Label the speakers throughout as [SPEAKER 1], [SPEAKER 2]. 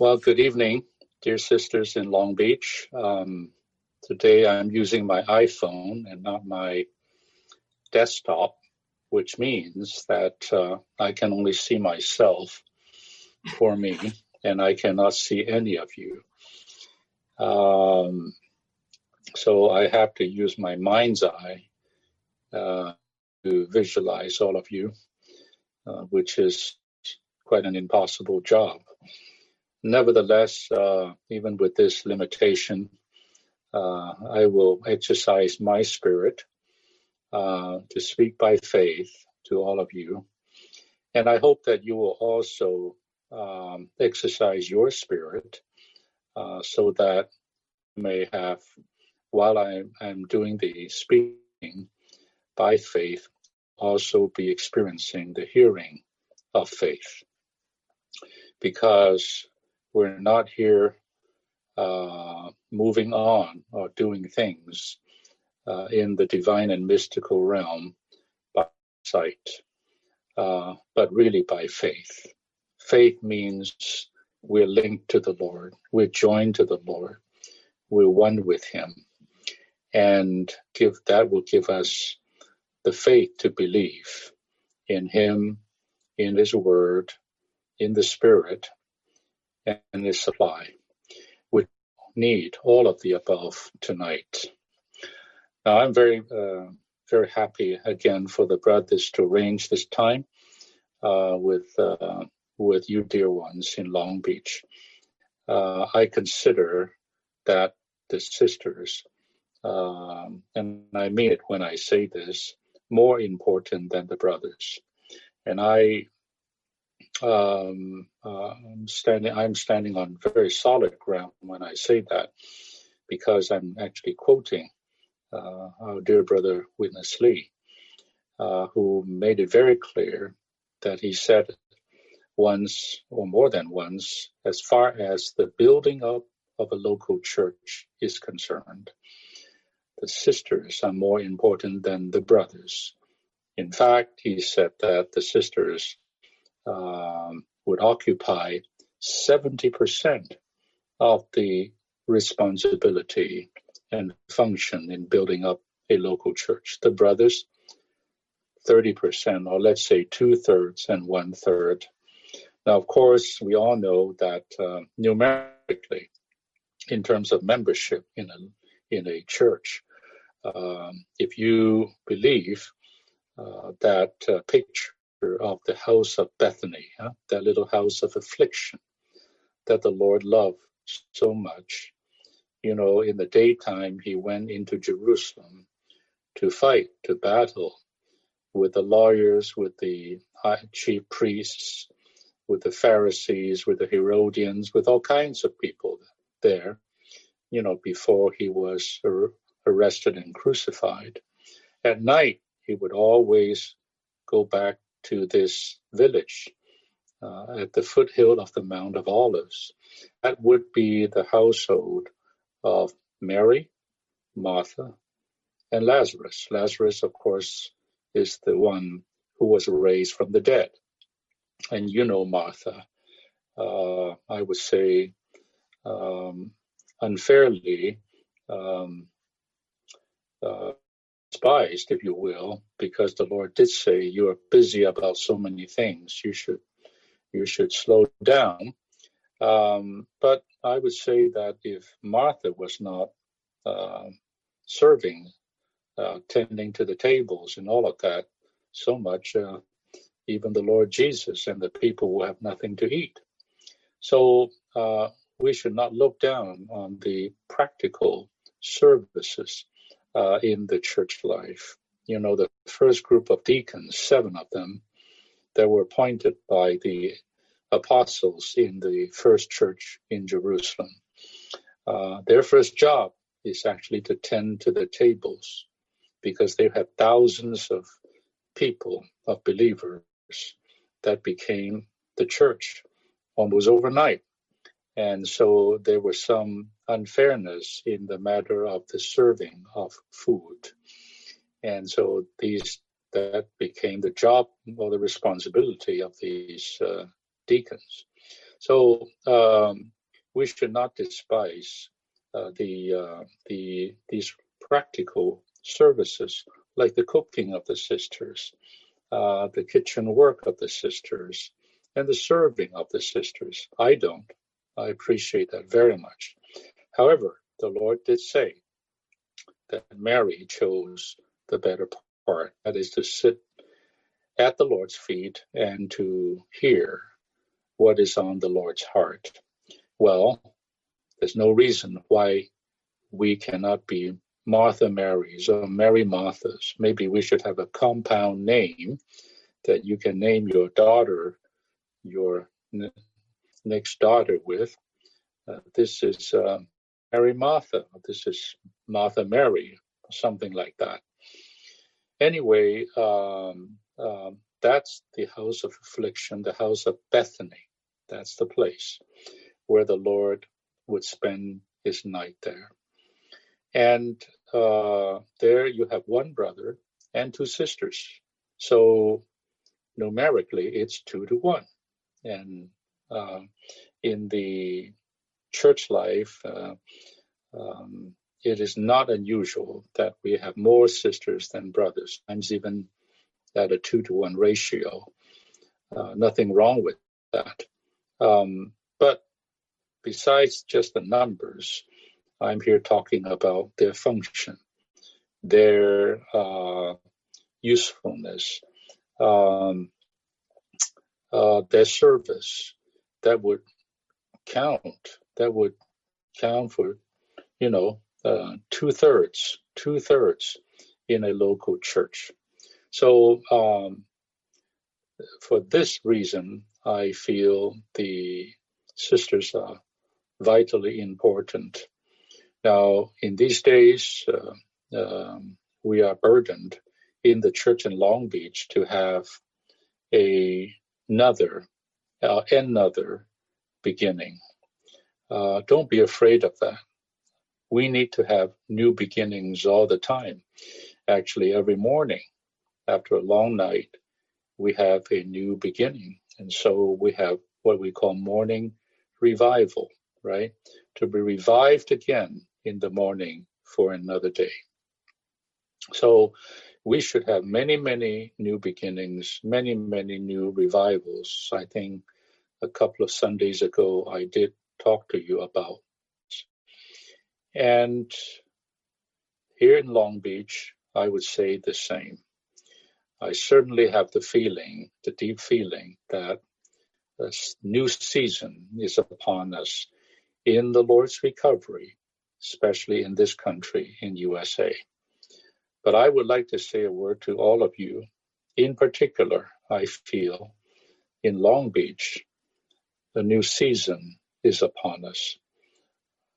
[SPEAKER 1] Well, good evening, dear sisters in Long Beach. Um, today I'm using my iPhone and not my desktop, which means that uh, I can only see myself for me and I cannot see any of you. Um, so I have to use my mind's eye uh, to visualize all of you, uh, which is quite an impossible job. Nevertheless, uh, even with this limitation, uh, I will exercise my spirit uh, to speak by faith to all of you. And I hope that you will also um, exercise your spirit uh, so that you may have, while I am doing the speaking by faith, also be experiencing the hearing of faith. Because we're not here uh, moving on or doing things uh, in the divine and mystical realm by sight, uh, but really by faith. Faith means we're linked to the Lord, we're joined to the Lord, we're one with Him, and give that will give us the faith to believe in Him, in His Word, in the Spirit, and His supply. We need all of the above tonight. Now, I'm very, uh, very happy again for the brothers to arrange this time uh, with uh, with you, dear ones, in Long Beach. Uh, I consider that the sisters, um, and I mean it when I say this, more important than the brothers. And I um, uh, I'm standing I'm standing on very solid ground when I say that because I'm actually quoting uh, our dear brother Witness Lee, uh, who made it very clear that he said once or more than once, as far as the building up of a local church is concerned, the sisters are more important than the brothers. In fact, he said that the sisters um, would occupy 70% of the responsibility and function in building up a local church. The brothers, 30%, or let's say two thirds and one third. Now, of course, we all know that uh, numerically, in terms of membership in a, in a church, um, if you believe uh, that uh, picture of the house of Bethany, huh? that little house of affliction that the Lord loved so much. You know, in the daytime, he went into Jerusalem to fight, to battle with the lawyers, with the high chief priests, with the Pharisees, with the Herodians, with all kinds of people there, you know, before he was arrested and crucified. At night, he would always go back to this village uh, at the foothill of the Mount of Olives. That would be the household of Mary, Martha, and Lazarus. Lazarus, of course, is the one who was raised from the dead. And you know Martha, uh, I would say um, unfairly um, uh, despised, if you will, because the Lord did say, "You are busy about so many things. You should you should slow down." Um, but I would say that if Martha was not uh, serving, uh, tending to the tables, and all of that so much, uh, even the Lord Jesus and the people will have nothing to eat. So uh, we should not look down on the practical services uh, in the church life. You know, the first group of deacons, seven of them, that were appointed by the apostles in the first church in Jerusalem. Uh, their first job is actually to tend to the tables because they had thousands of people, of believers, that became the church almost overnight. And so there were some unfairness in the matter of the serving of food. And so these that became the job or the responsibility of these uh, deacons. So um, we should not despise uh, the uh, the these practical services like the cooking of the sisters, uh, the kitchen work of the sisters, and the serving of the sisters. I don't. I appreciate that very much. However, the Lord did say that Mary chose the better part, that is to sit at the Lord's feet and to hear what is on the Lord's heart. Well, there's no reason why we cannot be Martha Marys or Mary Marthas. Maybe we should have a compound name that you can name your daughter, your next daughter with. Uh, this is uh, Mary Martha. This is Martha Mary, something like that. Anyway, um, um, that's the house of affliction, the house of Bethany. That's the place where the Lord would spend his night there. And uh, there you have one brother and two sisters. So numerically, it's two to one. And uh, in the church life, uh, um, it is not unusual that we have more sisters than brothers, sometimes even at a two to one ratio. Uh, nothing wrong with that. Um, but besides just the numbers, I'm here talking about their function, their uh, usefulness, um, uh, their service that would count, that would count for, you know, uh, two thirds, two thirds in a local church. So, um, for this reason, I feel the sisters are vitally important. Now, in these days, uh, um, we are burdened in the church in Long Beach to have a, another, uh, another beginning. Uh, don't be afraid of that. We need to have new beginnings all the time. Actually, every morning after a long night, we have a new beginning. And so we have what we call morning revival, right? To be revived again in the morning for another day. So we should have many, many new beginnings, many, many new revivals. I think a couple of Sundays ago, I did talk to you about. And here in Long Beach, I would say the same. I certainly have the feeling, the deep feeling, that this new season is upon us in the Lord's recovery, especially in this country, in USA. But I would like to say a word to all of you. In particular, I feel in Long Beach, the new season is upon us.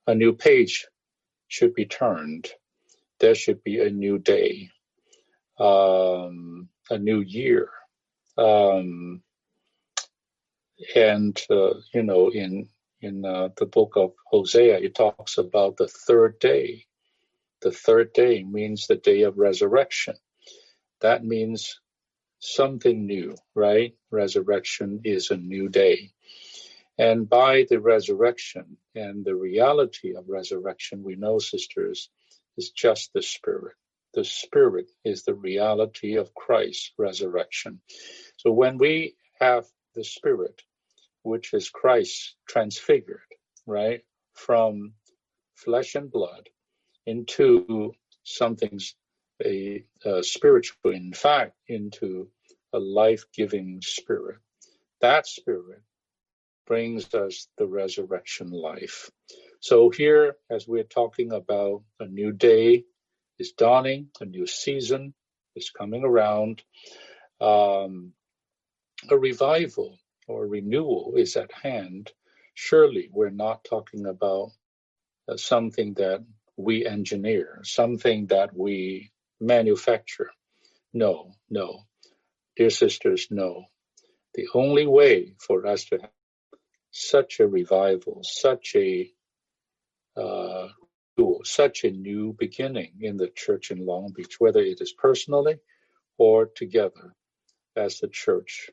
[SPEAKER 1] A new page should be turned. There should be a new day um, a new year. Um, and uh, you know, in in uh, the book of Hosea, it talks about the third day. The third day means the day of resurrection. That means something new, right? Resurrection is a new day. And by the resurrection and the reality of resurrection, we know, sisters, is just the Spirit the Spirit is the reality of Christ's resurrection. So when we have the Spirit, which is Christ transfigured, right, from flesh and blood into something a, a spiritual, in fact, into a life-giving spirit. That spirit brings us the resurrection life. So here, as we're talking about a new day, is dawning, a new season is coming around. Um, a revival or renewal is at hand. Surely we're not talking about uh, something that we engineer, something that we manufacture. No, no. Dear sisters, no. The only way for us to such a revival, such a uh, such a new beginning in the church in Long Beach, whether it is personally or together as the church.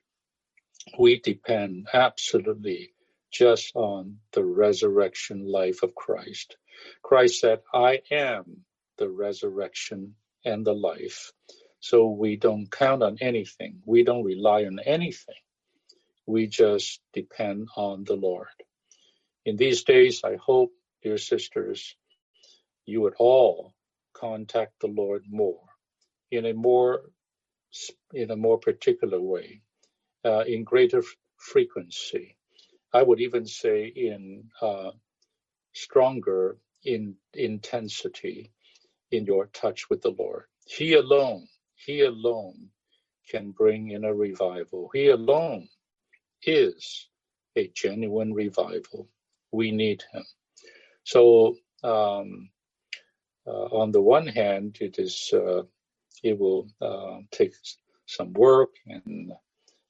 [SPEAKER 1] We depend absolutely just on the resurrection life of Christ. Christ said, I am the resurrection and the life. So we don't count on anything. We don't rely on anything. We just depend on the Lord. In these days, I hope, dear sisters, you would all contact the Lord more in a more in a more particular way, uh, in greater frequency. I would even say in uh, stronger in intensity in your touch with the Lord. He alone, He alone can bring in a revival. He alone is a genuine revival. We need Him. So, um, uh, on the one hand, it is uh, it will uh, take some work and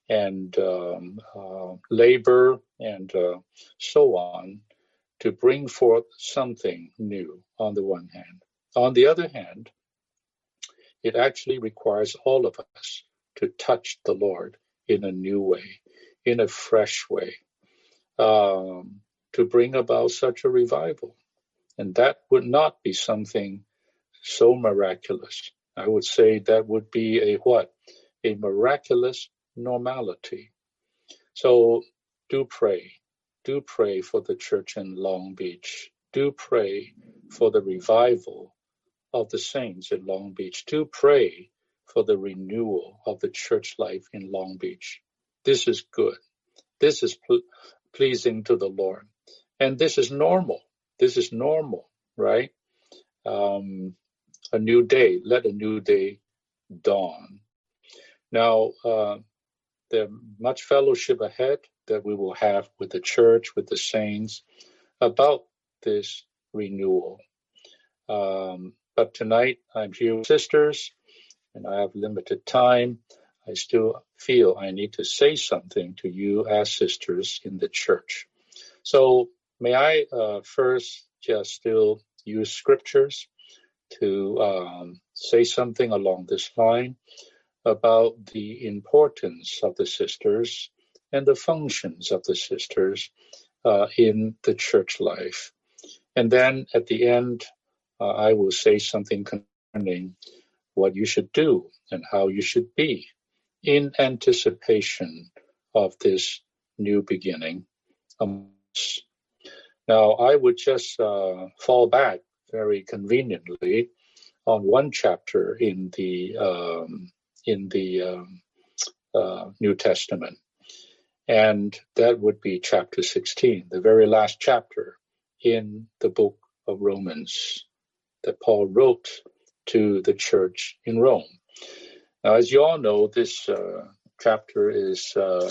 [SPEAKER 1] and um, uh, labor and uh, so on to bring forth something new. On the one hand, on the other hand, it actually requires all of us to touch the Lord in a new way, in a fresh way, um, to bring about such a revival. And that would not be something so miraculous. I would say that would be a what? A miraculous normality. So do pray. Do pray for the church in Long Beach. Do pray for the revival of the saints in Long Beach Do pray for the renewal of the church life in Long Beach. This is good. This is pl- pleasing to the Lord. And this is normal. This is normal, right? Um, a new day. Let a new day dawn. Now, uh, there's much fellowship ahead that we will have with the church, with the saints, about this renewal. Um, but tonight I'm here with sisters and I have limited time. I still feel I need to say something to you as sisters in the church. So may I uh, first just still use scriptures to um, say something along this line about the importance of the sisters and the functions of the sisters uh, in the church life. And then at the end, uh, I will say something concerning what you should do and how you should be in anticipation of this new beginning. Now, I would just uh, fall back very conveniently on one chapter in the um, in the um, uh, New Testament, and that would be chapter 16, the very last chapter in the book of Romans that Paul wrote to the church in Rome. Now, as you all know, this uh, chapter is uh,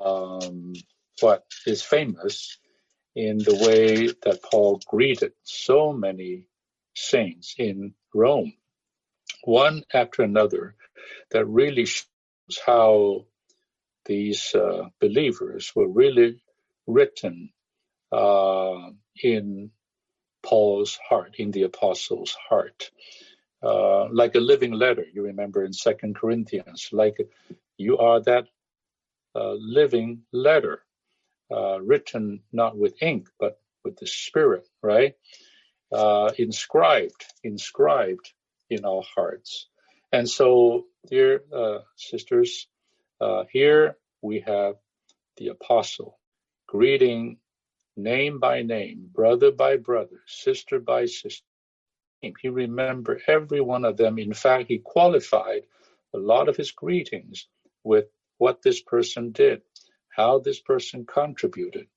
[SPEAKER 1] um, what is famous in the way that Paul greeted so many saints in Rome, one after another, that really shows how these uh, believers were really written uh, in Paul's heart, in the apostle's heart. Uh, like a living letter, you remember in Second Corinthians, like you are that uh, living letter, uh, written not with ink, but with the Spirit, right? Uh, inscribed, inscribed in our hearts. And so, dear uh, sisters, here we have the apostle greeting name by name, brother by brother, sister by sister. He remembered every one of them. In fact, he qualified a lot of his greetings with what this person did, how this person contributed,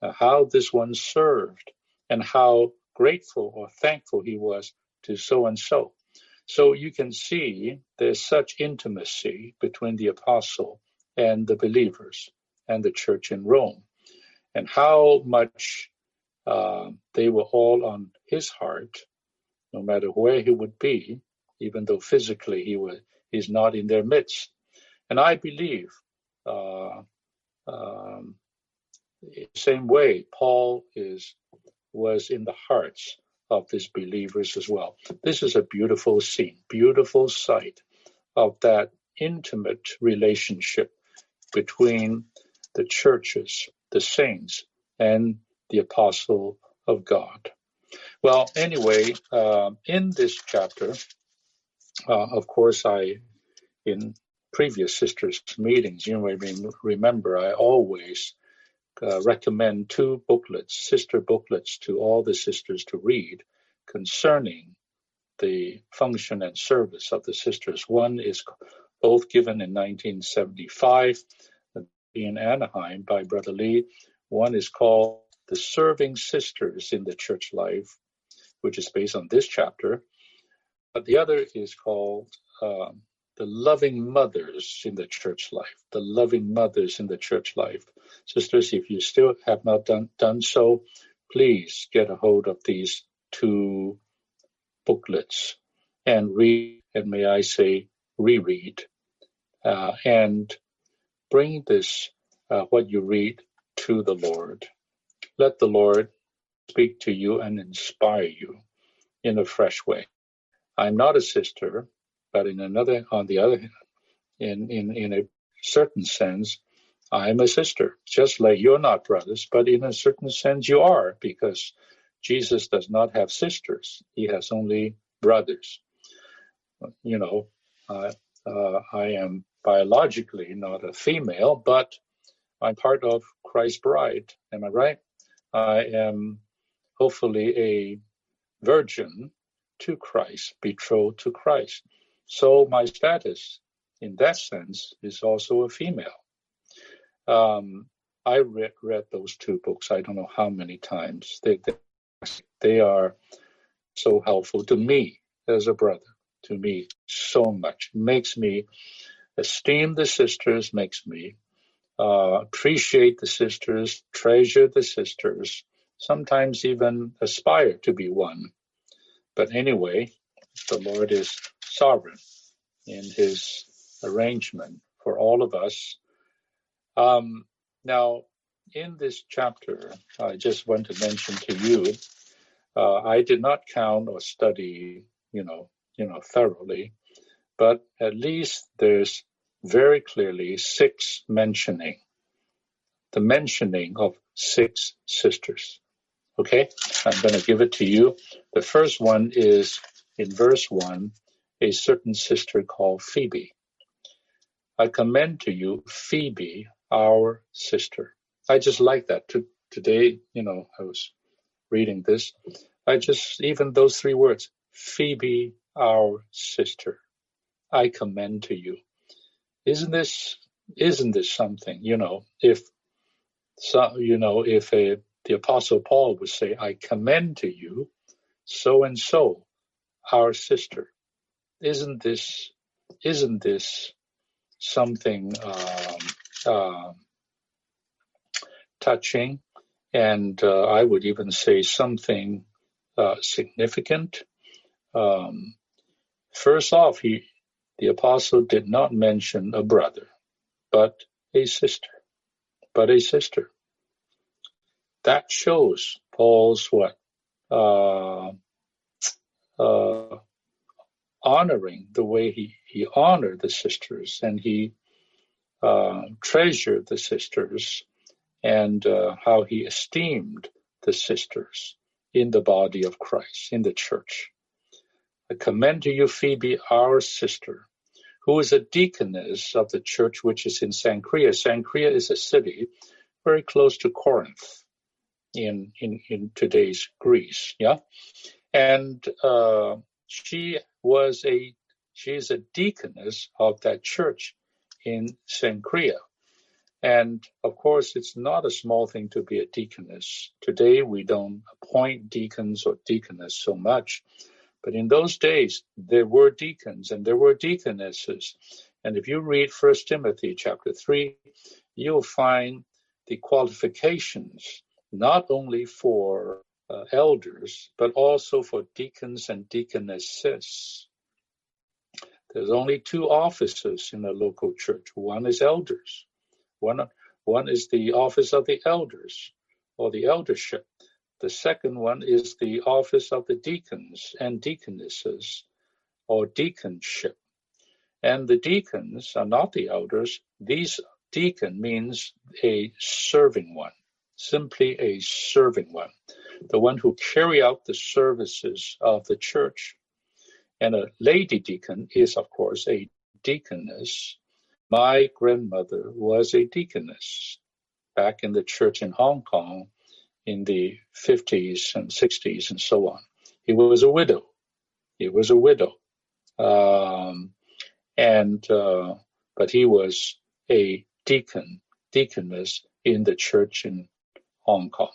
[SPEAKER 1] uh, how this one served, and how grateful or thankful he was to so and so. So you can see there's such intimacy between the apostle and the believers and the church in Rome and how much uh, they were all on his heart, no matter where he would be, even though physically he was he's not in their midst. And I believe, uh, um, same way, Paul is was in the hearts of these believers as well. This is a beautiful scene, beautiful sight of that intimate relationship between the churches the saints, and the apostle of God. Well, anyway, uh, in this chapter, uh, of course, I, in previous sisters meetings, you may remember, I always uh, recommend two booklets, sister booklets, to all the sisters to read concerning the function and service of the sisters. One is both given in 1975 in Anaheim by Brother Lee. One is called The Serving Sisters in the Church Life, which is based on this chapter. But the other is called um, The Loving Mothers in the Church Life. The Loving Mothers in the Church Life. Sisters, if you still have not done, done so, please get a hold of these two booklets and read, and may I say, reread, uh, and bring this, uh, what you read, to the Lord. Let the Lord speak to you and inspire you in a fresh way. I'm not a sister, but in another, on the other hand, in, in, in a certain sense, I am a sister, just like you're not brothers, but in a certain sense you are, because Jesus does not have sisters. He has only brothers. You know, uh, I am biologically not a female, but I'm part of Christ's bride. Am I right? I am hopefully a virgin to Christ, betrothed to Christ. So my status in that sense is also a female. Um, I read, read those two books, I don't know how many times. They, they, they are so helpful to me as a brother, to me so much. Makes me esteem the sisters, makes me uh, appreciate the sisters, treasure the sisters, sometimes even aspire to be one. But anyway, the Lord is sovereign in his arrangement for all of us. Um, now, in this chapter, I just want to mention to you, uh, I did not count or study, you know, you know, thoroughly, but at least there's very clearly six mentioning, the mentioning of six sisters. Okay, I'm going to give it to you. The first one is in verse one, a certain sister called Phoebe. I commend to you Phoebe, our sister. I just like that. To, today, you know, I was reading this. I just, even those three words, Phoebe, our sister, I commend to you. Isn't this, isn't this something, you know, if, so, you know, if a, the apostle Paul would say, I commend to you so and so, our sister. Isn't this, isn't this something, um, uh, touching, and uh, I would even say something uh, significant. Um, first off, he, the apostle did not mention a brother, but a sister, but a sister. That shows Paul's what uh, uh, honoring the way he he honored the sisters and he uh, treasured the sisters and uh, how he esteemed the sisters in the body of Christ, in the church. I commend to you Phoebe, our sister, who is a deaconess of the church which is in Cenchrea. Cenchrea is a city very close to Corinth in, in, in today's Greece. Yeah. And uh, she was a, she is a deaconess of that church in Cenchrea. And of course, it's not a small thing to be a deaconess. Today, we don't appoint deacons or deaconess so much. But in those days, there were deacons and there were deaconesses. And if you read First Timothy chapter 3, you'll find the qualifications not only for uh, elders, but also for deacons and deaconesses. There's only two offices in a local church. One is elders, one, one is the office of the elders or the eldership. The second one is the office of the deacons and deaconesses or deaconship. And the deacons are not the elders. These deacon means a serving one, simply a serving one, the one who carry out the services of the church. And a lady deacon is, of course, a deaconess. My grandmother was a deaconess back in the church in Hong Kong in the 50s and 60s and so on. He was a widow. He was a widow. Um, and, uh, but he was a deacon, deaconess in the church in Hong Kong.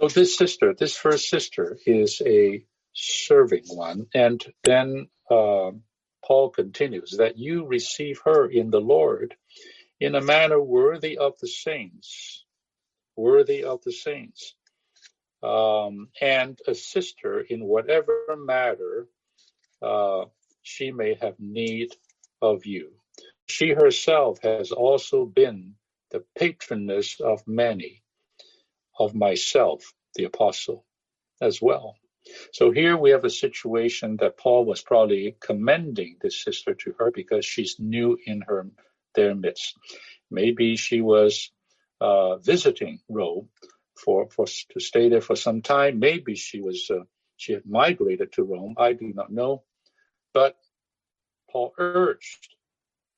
[SPEAKER 1] So this sister, this first sister is a serving one. And then, uh, Paul continues that you receive her in the Lord in a manner worthy of the saints, worthy of the saints, um, and assist her in whatever matter uh, she may have need of you. She herself has also been the patroness of many, of myself, the apostle, as well. So here we have a situation that Paul was probably commending this sister to her because she's new in her their midst. Maybe she was uh, visiting Rome for, for to stay there for some time. Maybe she was uh, she had migrated to Rome. I do not know, but Paul urged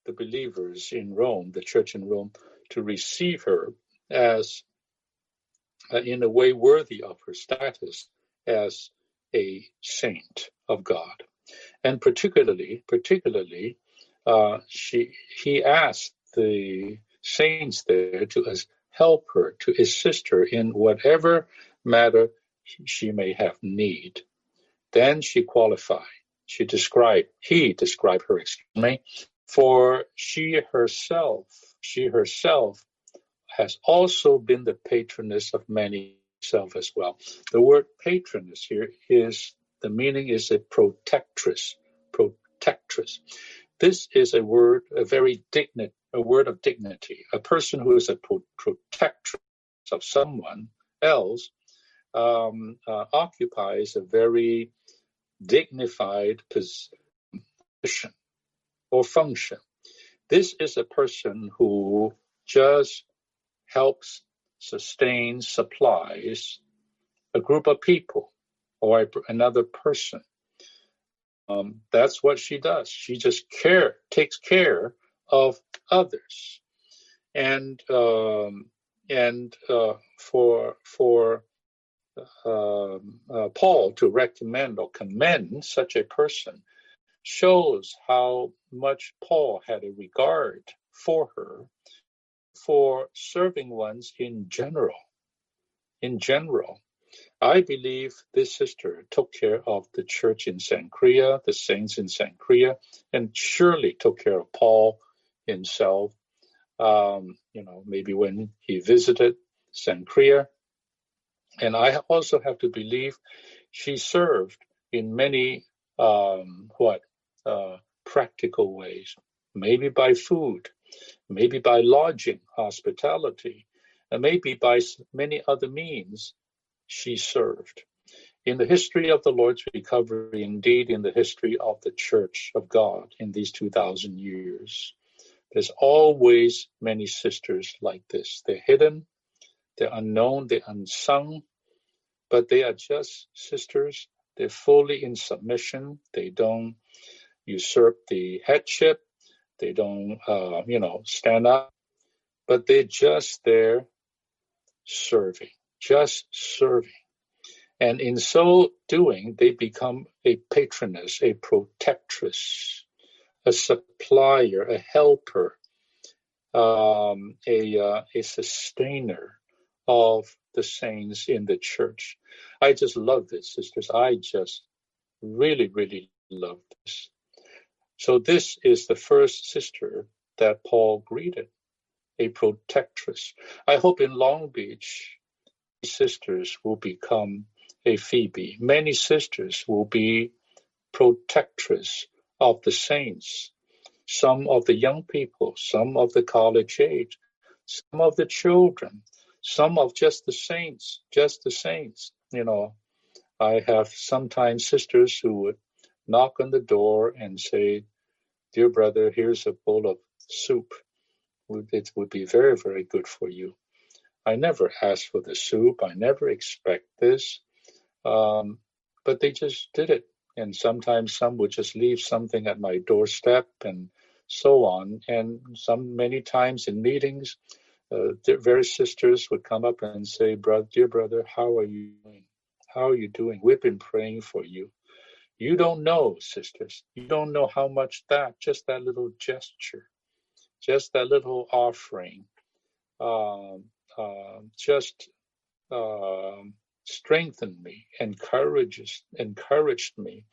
[SPEAKER 1] the believers in Rome, the church in Rome, to receive her as uh, in a way worthy of her status as a saint of God. And particularly, particularly, uh, she he asked the saints there to as, help her, to assist her in whatever matter she may have need. Then she qualified. She described, he described her, excuse me, for she herself, she herself has also been the patroness of many self as well. The word patroness here is the meaning is a protectress, protectress. This is a word, a very dignity, a word of dignity. A person who is a pro- protectress of someone else um, uh, occupies a very dignified position or function. This is a person who just helps, sustain supplies a group of people or a, another person. Um, that's what she does. She just care takes care of others, and um, and uh, for for um, uh, Paul to recommend or commend such a person shows how much Paul had a regard for her, for serving ones in general. In general, I believe this sister took care of the church in Cenchrea, the saints in Cenchrea, and surely took care of Paul himself. Um, you know, maybe when he visited Cenchrea. And I also have to believe she served in many um, what uh, practical ways, maybe by food, maybe by lodging, hospitality, and maybe by many other means she served. In the history of the Lord's recovery, indeed in the history of the Church of God in these 2,000 years, there's always many sisters like this. They're hidden, they're unknown, they're unsung, but they are just sisters. They're fully in submission. They don't usurp the headship. They don't, uh, you know, stand up, but they're just there serving, just serving. And in so doing, they become a patroness, a protectress, a supplier, a helper, um, a, uh, a sustainer of the saints in the church. I just love this, sisters. I just really, really love this. So this is the first sister that Paul greeted, a protectress. I hope in Long Beach, sisters will become a Phoebe. Many sisters will be protectress of the saints, some of the young people, some of the college age, some of the children, some of just the saints, just the saints. You know, I have sometimes sisters who would knock on the door and say, Dear brother, here's a bowl of soup. It would be very, very good for you. I never asked for the soup. I never expect this. Um, but they just did it. And sometimes some would just leave something at my doorstep and so on. And some many times in meetings, uh, various sisters would come up and say, "Brother, dear brother, how are you doing? How are you doing? We've been praying for you." You don't know, sisters. You don't know how much that, just that little gesture, just that little offering, um, uh, just um, strengthened me, encourages, encouraged me,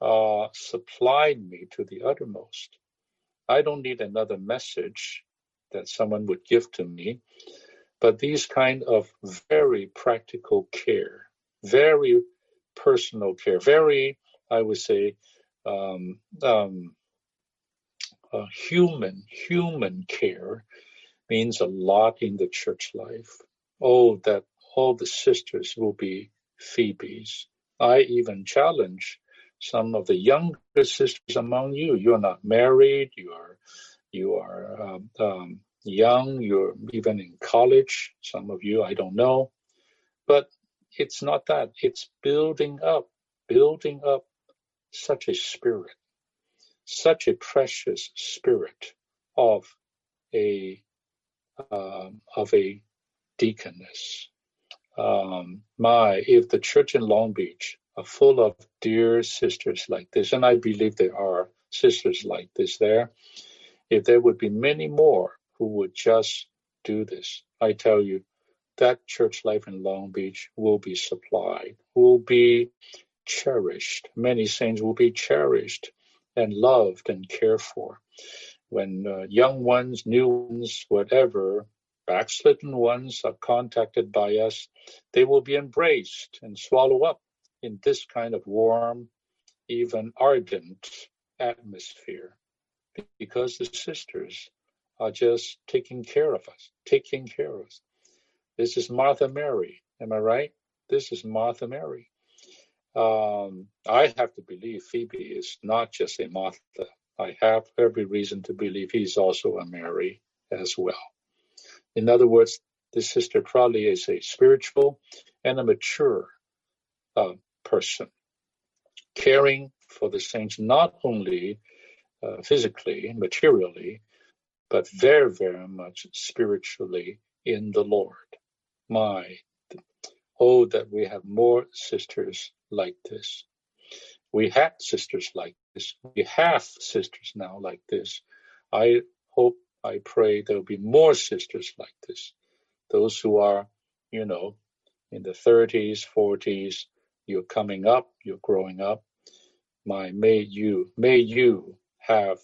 [SPEAKER 1] uh, supplied me to the uttermost. I don't need another message that someone would give to me, but these kind of very practical care, very personal care, very, I would say, um, um, uh, human, human care means a lot in the church life. Oh, that all the sisters will be Phoebes. I even challenge some of the younger sisters among you. You're not married. You are you are um, um, young. You're even in college. Some of you, I don't know, but it's not that. It's building up, building up such a spirit, such a precious spirit of a um, of a deaconess, um, my, if the church in Long Beach are full of dear sisters like this, and I believe there are sisters like this there, if there would be many more who would just do this, I tell you, that church life in Long Beach will be supplied, will be cherished. Many saints will be cherished and loved and cared for. When uh, young ones, new ones, whatever, backslidden ones are contacted by us, they will be embraced and swallowed up in this kind of warm, even ardent atmosphere because the sisters are just taking care of us, taking care of us. This is Martha Mary. Am I right? This is Martha Mary. Um, I have to believe Phoebe is not just a Martha. I have every reason to believe he's also a Mary as well. In other words, this sister probably is a spiritual and a mature uh, person, caring for the saints not only uh, physically, materially, but very, very much spiritually in the Lord. My, oh, that we have more sisters like this. We had sisters like this. We have sisters now like this. I hope I pray there'll be more sisters like this. Those who are, you know, in the 30s, 40s, you're coming up, you're growing up. My, may you, may you have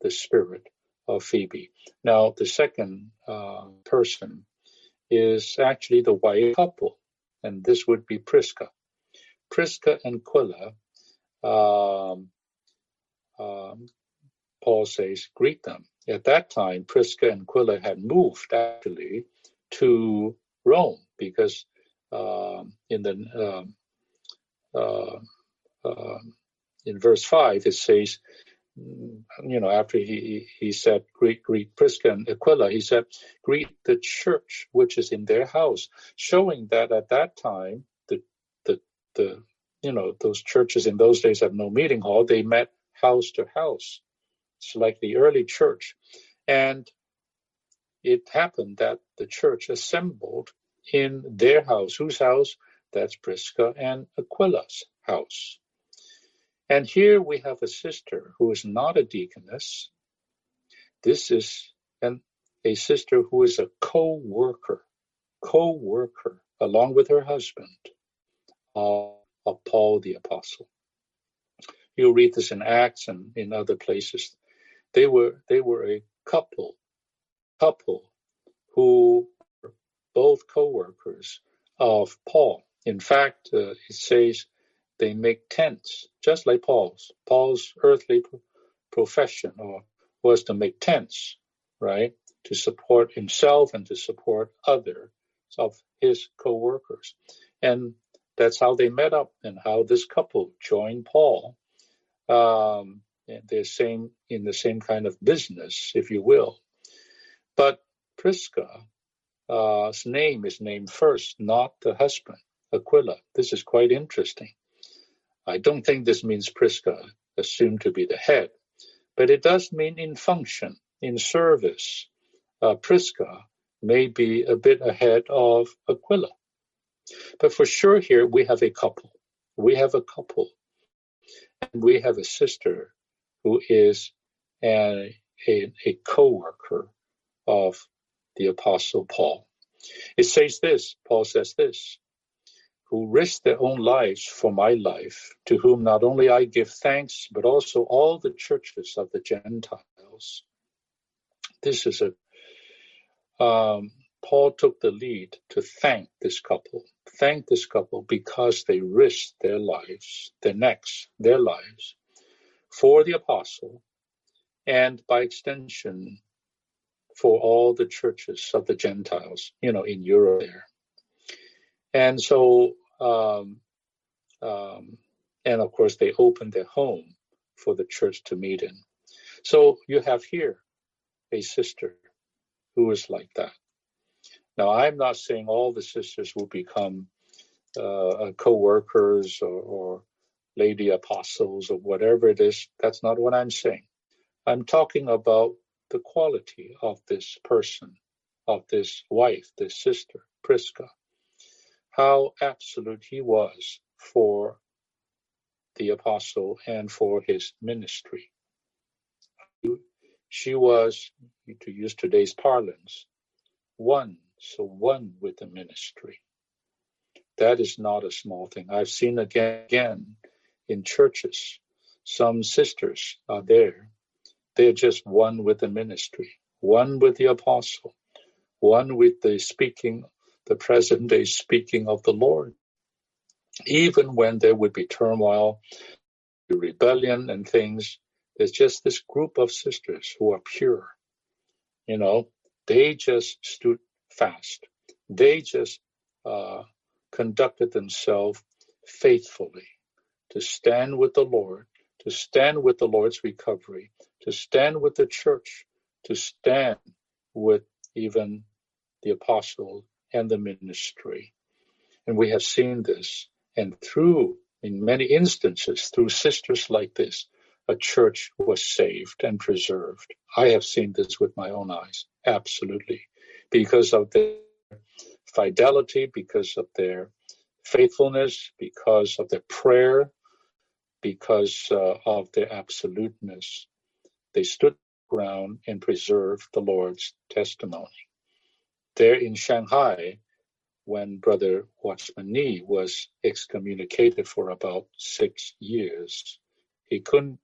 [SPEAKER 1] the spirit of Phoebe. Now, the second uh, person is actually the white couple, and this would be Prisca. Prisca and Aquila, um, um, Paul says, greet them. At that time, Prisca and Aquila had moved actually to Rome because um, in the uh, uh, in verse five it says, you know, after he he said greet greet Prisca and Aquila, he said greet the church which is in their house, showing that at that time the you know those churches in those days have no meeting hall; they met house to house. It's like the early church. And it happened that the church assembled in their house. Whose house? That's Prisca and Aquila's house. And here we have a sister who is not a deaconess. This is an, a sister who is a co-worker, co-worker along with her husband of, Paul the Apostle. You'll read this in Acts and in other places. They were they were a couple couple who were both co-workers of Paul. In fact, uh, it says they make tents, just like Paul's. Paul's earthly profession or was to make tents, right, to support himself and to support others of his co-workers. And that's how they met up and how this couple joined Paul um, they're same in the same kind of business, if you will. But Prisca uh, name is named first, not the husband, Aquila. This is quite interesting. I don't think this means Prisca assumed to be the head, but it does mean in function, in service. Uh, Prisca may be a bit ahead of Aquila. But for sure, here we have a couple. We have a couple. And we have a sister who is a, a, a co worker of the Apostle Paul. It says this, Paul says this, who risked their own lives for my life, to whom not only I give thanks, but also all the churches of the Gentiles. This is a, um, Paul took the lead to thank this couple, thank this couple because they risked their lives, their necks, their lives for the apostle, and by extension, for all the churches of the Gentiles, you know, in Europe there. And so, um, um, and of course, they opened their home for the church to meet in. So you have here a sister who is like that. Now, I'm not saying all the sisters will become uh, co-workers or, or lady apostles or whatever it is. That's not what I'm saying. I'm talking about the quality of this person, of this wife, this sister, Prisca, how absolute he was for the apostle and for his ministry. She was, to use today's parlance, one, so one with the ministry. That is not a small thing. I've seen again, again in churches, some sisters are there they're just one with the ministry, one with the apostle, one with the speaking, the present day speaking of the Lord. Even when there would be turmoil, rebellion, and things, there's just this group of sisters who are pure. You know, they just stood fast. They just uh, conducted themselves faithfully to stand with the Lord, to stand with the Lord's recovery, to stand with the church, to stand with even the apostle and the ministry. And we have seen this. And through, in many instances, through sisters like this, a church was saved and preserved. I have seen this with my own eyes, absolutely, because of their fidelity, because of their faithfulness, because of their prayer, because uh, of their absoluteness. They stood ground and preserved the Lord's testimony. There in Shanghai, when Brother Watchman Nee was excommunicated for about six years, he couldn't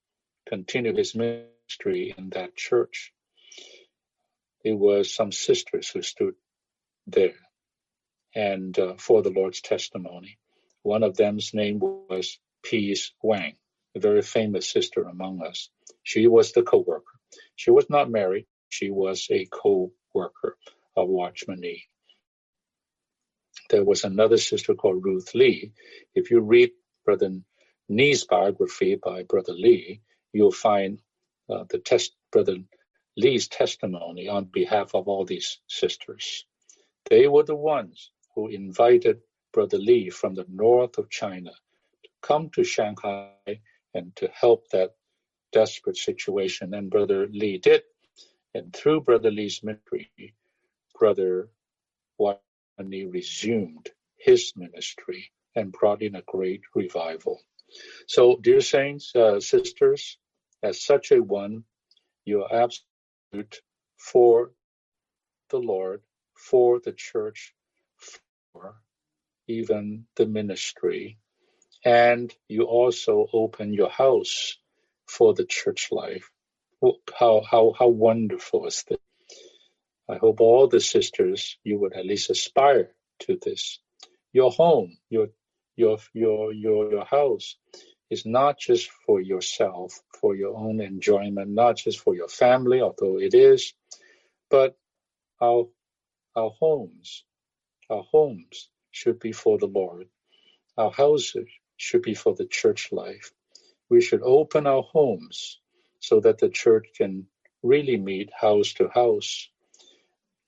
[SPEAKER 1] continue his ministry in that church. It was some sisters who stood there and uh, for the Lord's testimony. One of them's name was Peace Wang, a very famous sister among us. She was the co-worker. She was not married. She was a co-worker of Watchman Nee. There was another sister called Ruth Lee. If you read Brother Nee's biography by Brother Lee, you'll find uh, the test Brother Lee's testimony on behalf of all these sisters. They were the ones who invited Brother Lee from the north of China to come to Shanghai and to help that desperate situation, and Brother Lee did. And through Brother Lee's ministry, Brother Watchman Nee resumed his ministry and brought in a great revival. So, dear saints, uh, sisters, as such a one, you are for the Lord, for the church, for even the ministry. And you also open your house for the church life. How, how, how wonderful is this? I hope all the sisters, you would at least aspire to this. Your home, your, your, your, your, your house is not just for yourself, for your own enjoyment, not just for your family, although it is, but our, our homes, our homes should be for the Lord. Our houses should be for the church life we should open our homes so that the church can really meet house to house.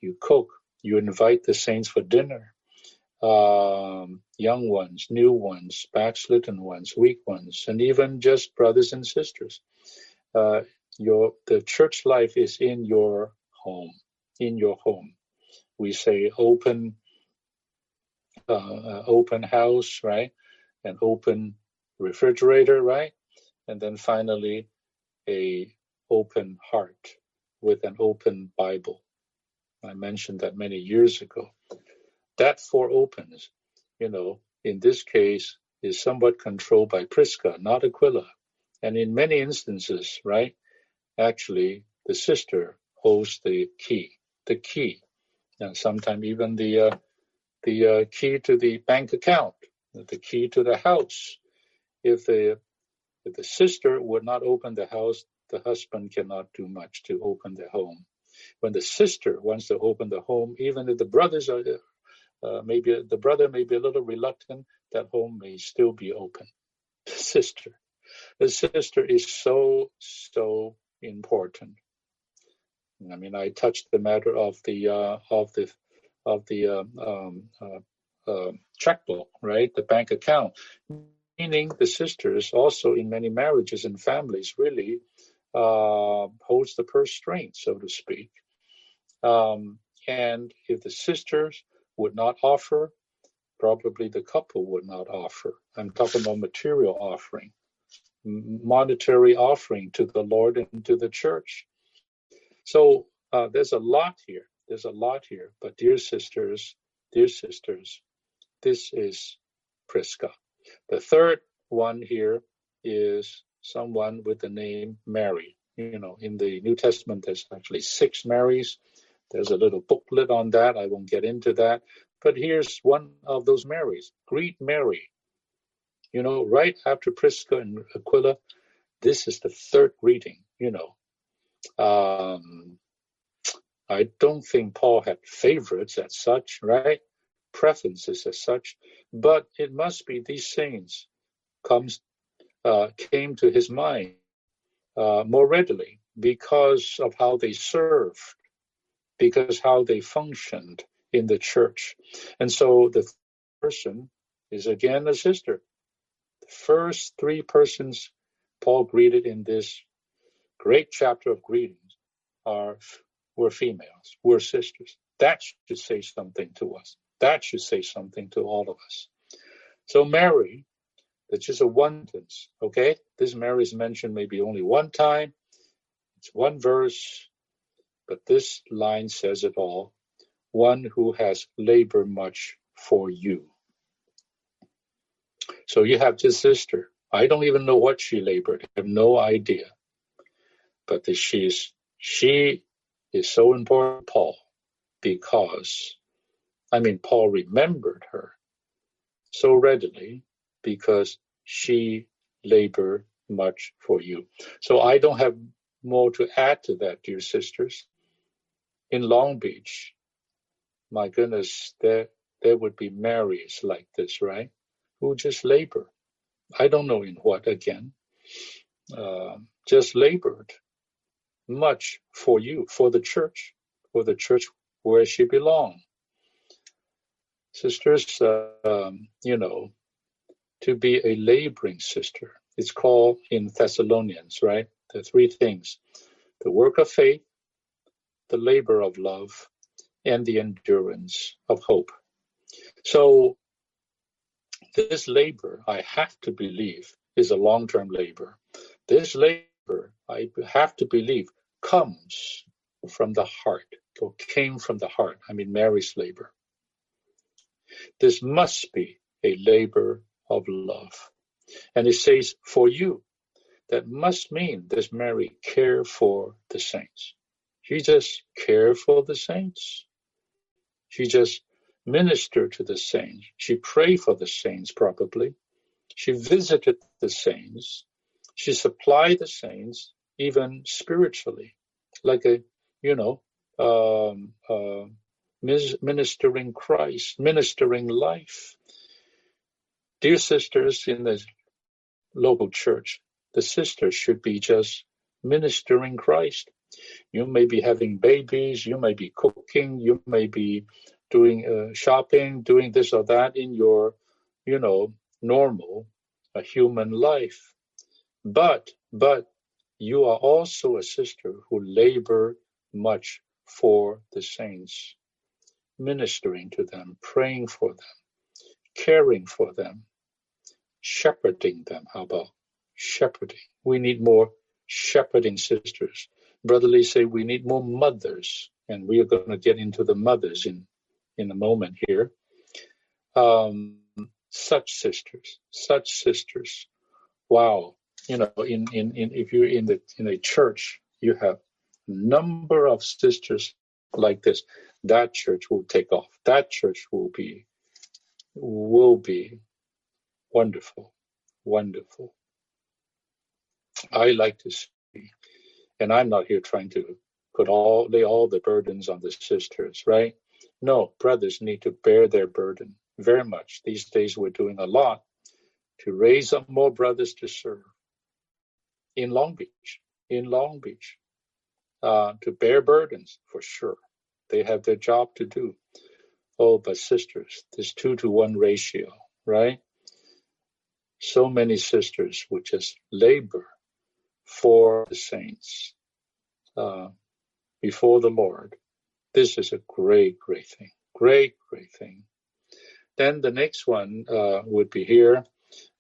[SPEAKER 1] You cook You invite the saints for dinner. Um, young ones, new ones, backslidden ones, weak ones, and even just brothers and sisters. Uh, your the church life is in your home, in your home. We say open, uh, uh, open house, right? An open refrigerator, right? And then finally, a open heart with an open Bible. I mentioned that many years ago. That four opens, you know, in this case, is somewhat controlled by Prisca, not Aquila. And in many instances, right, actually, the sister holds the key, the key, and sometimes even the uh, the uh, key to the bank account, the key to the house. If the if the sister would not open the house, the husband cannot do much to open the home. When the sister wants to open the home, even if the brothers are uh, maybe the brother may be a little reluctant, that home may still be open. The sister, the sister is so so important. I mean, I touched the matter of the uh, of the of the um, um uh, uh, checkbook, right? The bank account. Meaning, the sisters also in many marriages and families really uh, holds the purse string, so to speak. Um, and if the sisters would not offer, probably the couple would not offer. I'm talking about material offering, monetary offering to the Lord and to the church. So uh, there's a lot here. There's a lot here. But dear sisters, dear sisters, this is Prisca. The third one here is someone with the name Mary. You know, in the New Testament, there's actually six Marys. There's a little booklet on that. I won't get into that. But here's one of those Marys. Greet Mary. You know, right after Prisca and Aquila, this is the third greeting, you know. Um, I don't think Paul had favorites as such, right? Preferences as such, but it must be these saints comes uh, came to his mind uh, more readily because of how they served, because how they functioned in the church. And so the person is again a sister. The first three persons Paul greeted in this great chapter of greetings are were females, were sisters. That should say something to us. That should say something to all of us. So Mary that's just a one tense. Okay, this Mary is mentioned maybe only one time. It's one verse, but this line says it all. One who has labored much for you. So you have this sister. I don't even know what she labored. I have no idea. But that she's she is so important, Paul, because I mean Paul remembered her so readily because she labored much for you. So I don't have more to add to that, dear sisters. In Long Beach, my goodness, there there would be Marys like this, right? Who just labor. I don't know in what again. Uh, just labored much for you, for the church, for the church where she belonged. Sisters, uh, um, you know, to be a laboring sister. It's called in Thessalonians, right? The three things the work of faith, the labor of love, and the endurance of hope. So, this labor, I have to believe, is a long term labor. This labor, I have to believe, comes from the heart, or came from the heart. I mean, Mary's labor. This must be a labor of love. And it says, for you. That must mean does Mary care for the saints? She just care for the saints. She just ministered to the saints. She prayed for the saints probably. She visited the saints. She supplied the saints even spiritually, like a, you know, um, uh, ministering Christ, ministering life. Dear sisters in the local church, the sisters should be just ministering Christ, You may be having babies, you may be cooking, you may be doing uh, shopping, doing this or that in your, you know, normal uh, human life. But, but you are also a sister who labor much for the saints, ministering to them, praying for them, caring for them, shepherding them. How about shepherding? We need more shepherding sisters. Brother Lee say we need more mothers, and we are going to get into the mothers in in a moment here. Um, such sisters, such sisters. Wow, you know, in, in, in if you're in the in a church, you have number of sisters like this. That church will take off. That church will be will be wonderful, wonderful. I like to and I'm not here trying to put all lay all the burdens on the sisters, right? No, brothers need to bear their burden very much. These days we're doing a lot to raise up more brothers to serve in Long Beach, in Long Beach, uh, to bear burdens for sure. They have their job to do. Oh, but sisters, this two to one ratio, right? So many sisters would just labor for the saints uh, before the Lord. This is a great, great thing. Great, great thing. Then the next one uh, would be here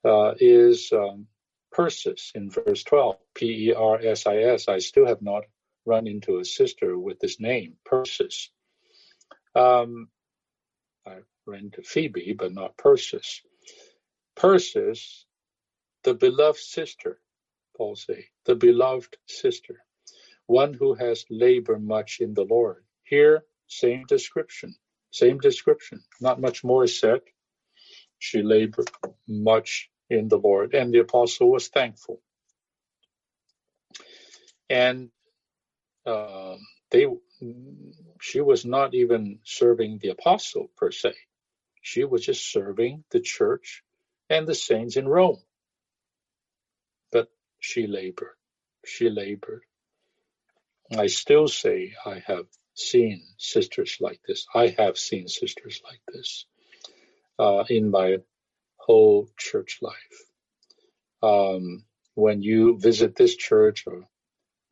[SPEAKER 1] uh, is um, Persis in verse 12. P E R S I S. I still have not run into a sister with this name, Persis. Um, I ran into Phoebe, but not Persis. Persis, the beloved sister, Paul say, the beloved sister, one who has labored much in the Lord. Here, same description, same description. Not much more is said. She labored much in the Lord, and the apostle was thankful. And uh, they, she was not even serving the apostle per se. She was just serving the church and the saints in Rome. She labored. She labored. I still say I have seen sisters like this. I have seen sisters like this uh, in my whole church life. Um, when you visit this church or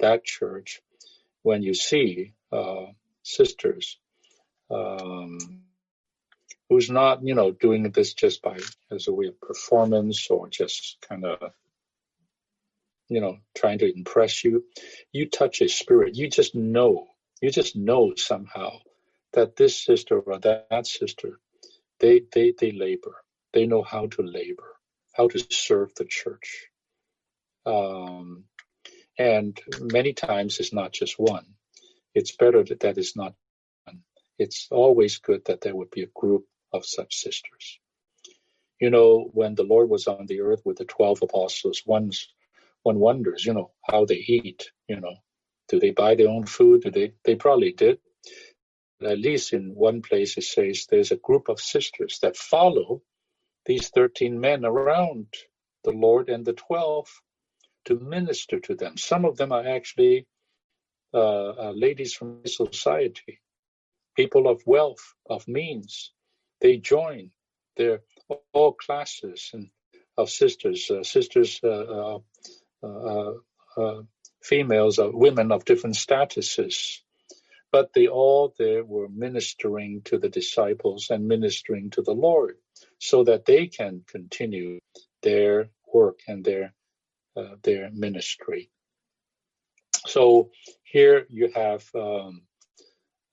[SPEAKER 1] that church, when you see uh, sisters um, who's not, you know, doing this just by as a way of performance or just kind of, you know, trying to impress you, you touch a spirit. You just know you just know somehow that this sister or that sister, they they they labor. They know how to labor, how to serve the church. Um, and many times it's not just one. It's better that that is not one. It's always good that there would be a group of such sisters. You know, when the Lord was on the earth with the 12 apostles, one's, one wonders, you know, how they eat, you know, do they buy their own food? Do they? They probably did. At least in one place it says there's a group of sisters that follow these 13 men around the Lord and the 12 to minister to them. Some of them are actually uh, uh, ladies from society, people of wealth, of means. They join. They're all classes and of sisters, uh, sisters, uh, uh, females or women of different statuses. But they all there were ministering to the disciples and ministering to the Lord so that they can continue their work and their uh, their ministry. So here you have um,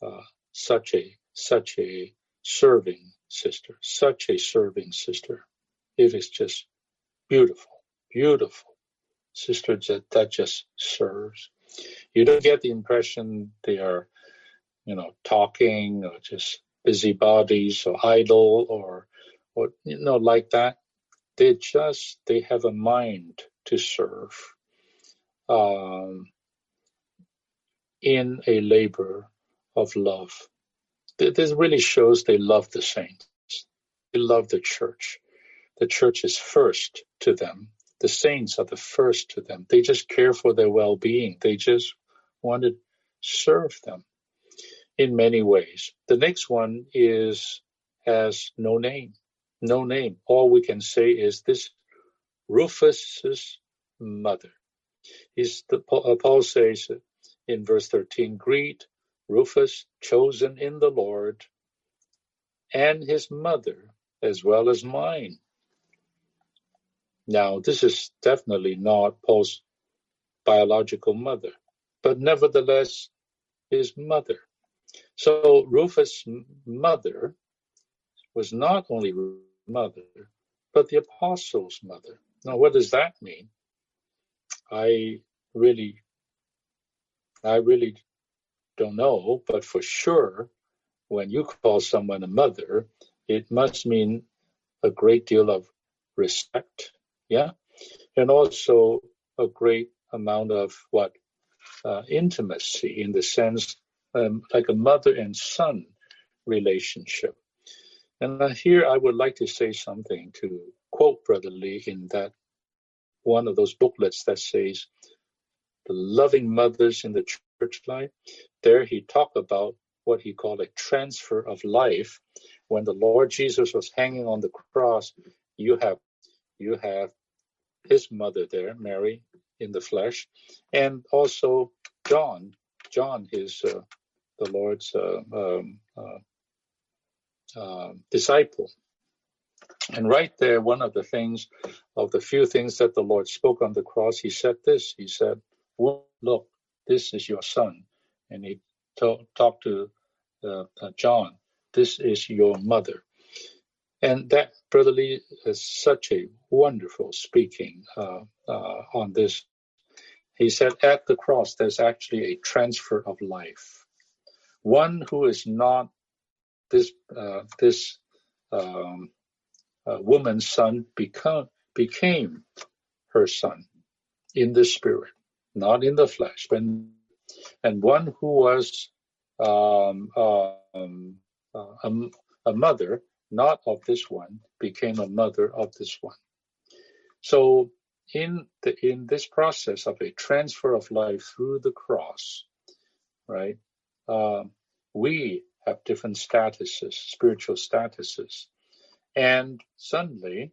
[SPEAKER 1] uh, such a such a serving sister, such a serving sister. It is just beautiful, beautiful sister that, that just serves. You don't get the impression they are, you know, talking or just busybodies or idle or, or you know, like that. They just they have a mind to serve um, in a labor of love. This really shows they love the saints. They love the church. The church is first to them the saints are the first to them. They just care for their well being. They just want to serve them in many ways. The next one is has no name, no name. All we can say is this Rufus's mother. He's the, uh, Paul says in verse 13, greet Rufus, chosen in the Lord, and his mother, as well as mine. Now, this is definitely not Paul's biological mother, but nevertheless his mother. So Rufus' mother was not only mother, but the apostles' mother. Now, what does that mean? I really, I really don't know, but for sure, when you call someone a mother, it must mean a great deal of respect, yeah, and also a great amount of what uh, intimacy in the sense um, like a mother and son relationship. And here I would like to say something to quote Brother Lee in that one of those booklets that says the loving mothers in the church life. There he talked about what he called a transfer of life. When the Lord Jesus was hanging on the cross, you have you have his mother there, Mary, in the flesh, and also John, John, his uh, the Lord's uh, um, uh, uh, disciple. And right there, one of the things, of the few things that the Lord spoke on the cross, he said this. He said, Look, this is your son. And he to- talked to uh, uh, John, This is your mother. And that, Brother Lee, is such a wonderful speaking uh, uh, on this. He said, At the cross, there's actually a transfer of life. One who is not this, uh, this um, uh, woman's son become, became her son in the spirit, not in the flesh. But, and one who was um, um, uh, a, a mother, not of this one, became a mother of this one. So in the in this process of a transfer of life through the cross, right? Uh, we have different statuses, spiritual statuses, and suddenly,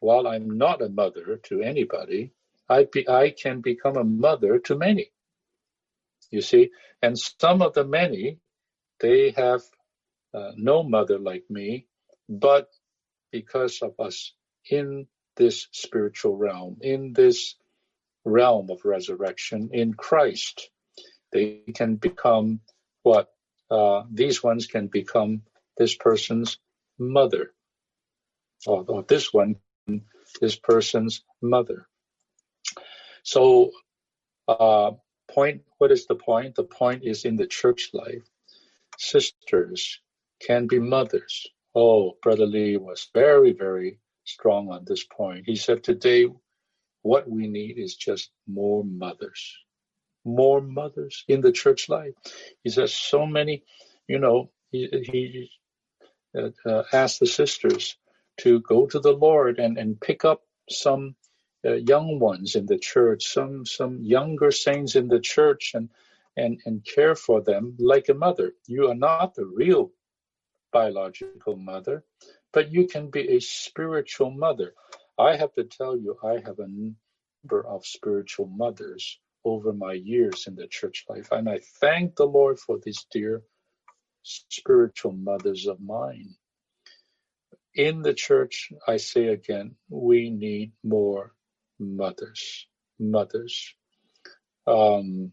[SPEAKER 1] while I'm not a mother to anybody, I, be, I can become a mother to many. You see, and some of the many, they have uh, no mother like me, but because of us in this spiritual realm, in this realm of resurrection in Christ, they can become what uh, these ones can become this person's mother, or, or this one, this person's mother. So, uh, point, what is the point? The point is in the church life, sisters can be mothers. Oh, Brother Lee was very, very strong on this point. He said, Today, what we need is just more mothers. More mothers in the church life. He says, So many, you know, he, he uh, uh, ask the sisters to go to the Lord and, and pick up some uh, young ones in the church, some some younger saints in the church, and and and care for them like a mother. You are not the real biological mother, but you can be a spiritual mother. I have to tell you, I have a number of spiritual mothers over my years in the church life, and I thank the Lord for these dear spiritual mothers of mine. In the church, I say again, we need more mothers. Mothers. Um,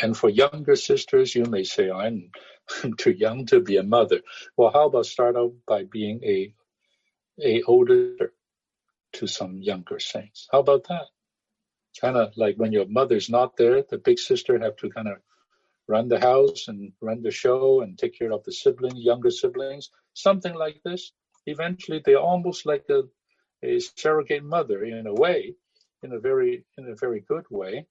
[SPEAKER 1] and for younger sisters, you may say, I'm too young to be a mother. Well, how about start out by being a a older to some younger saints? How about that? Kind of like when your mother's not there, the big sister have to kind of run the house and run the show and take care of the siblings, younger siblings, something like this. Eventually, they're almost like a, a surrogate mother in a way, in a very in a very good way.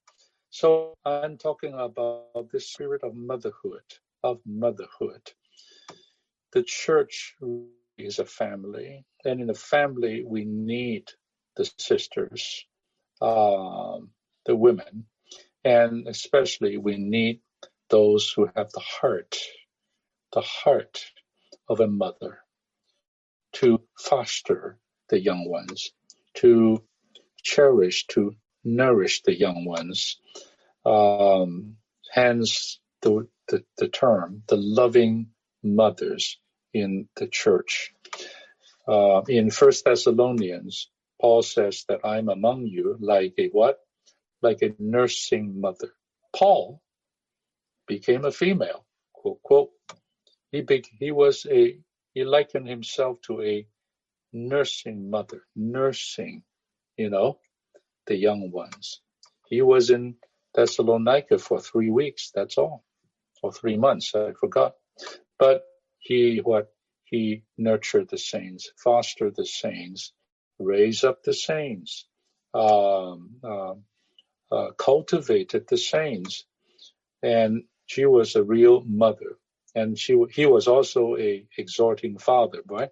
[SPEAKER 1] So I'm talking about the spirit of motherhood, of motherhood. The church is a family, and in a family we need the sisters, um, the women, And especially we need those who have the heart, the heart of a mother to foster the young ones, to cherish, to nourish the young ones. Um, hence the, the, the term, the loving mothers in the church. Uh, in First Thessalonians, Paul says that I'm among you like a what? Like a nursing mother. Paul became a female. Quote, quote. He, be, he was a, he likened himself to a nursing mother, nursing, you know, the young ones. He was in Thessalonica for three weeks, that's all, or three months, I forgot. But he, what, he nurtured the saints, fostered the saints, raised up the saints, um, uh, uh, cultivated the saints, and she was a real mother, and she he was also a exhorting father, right?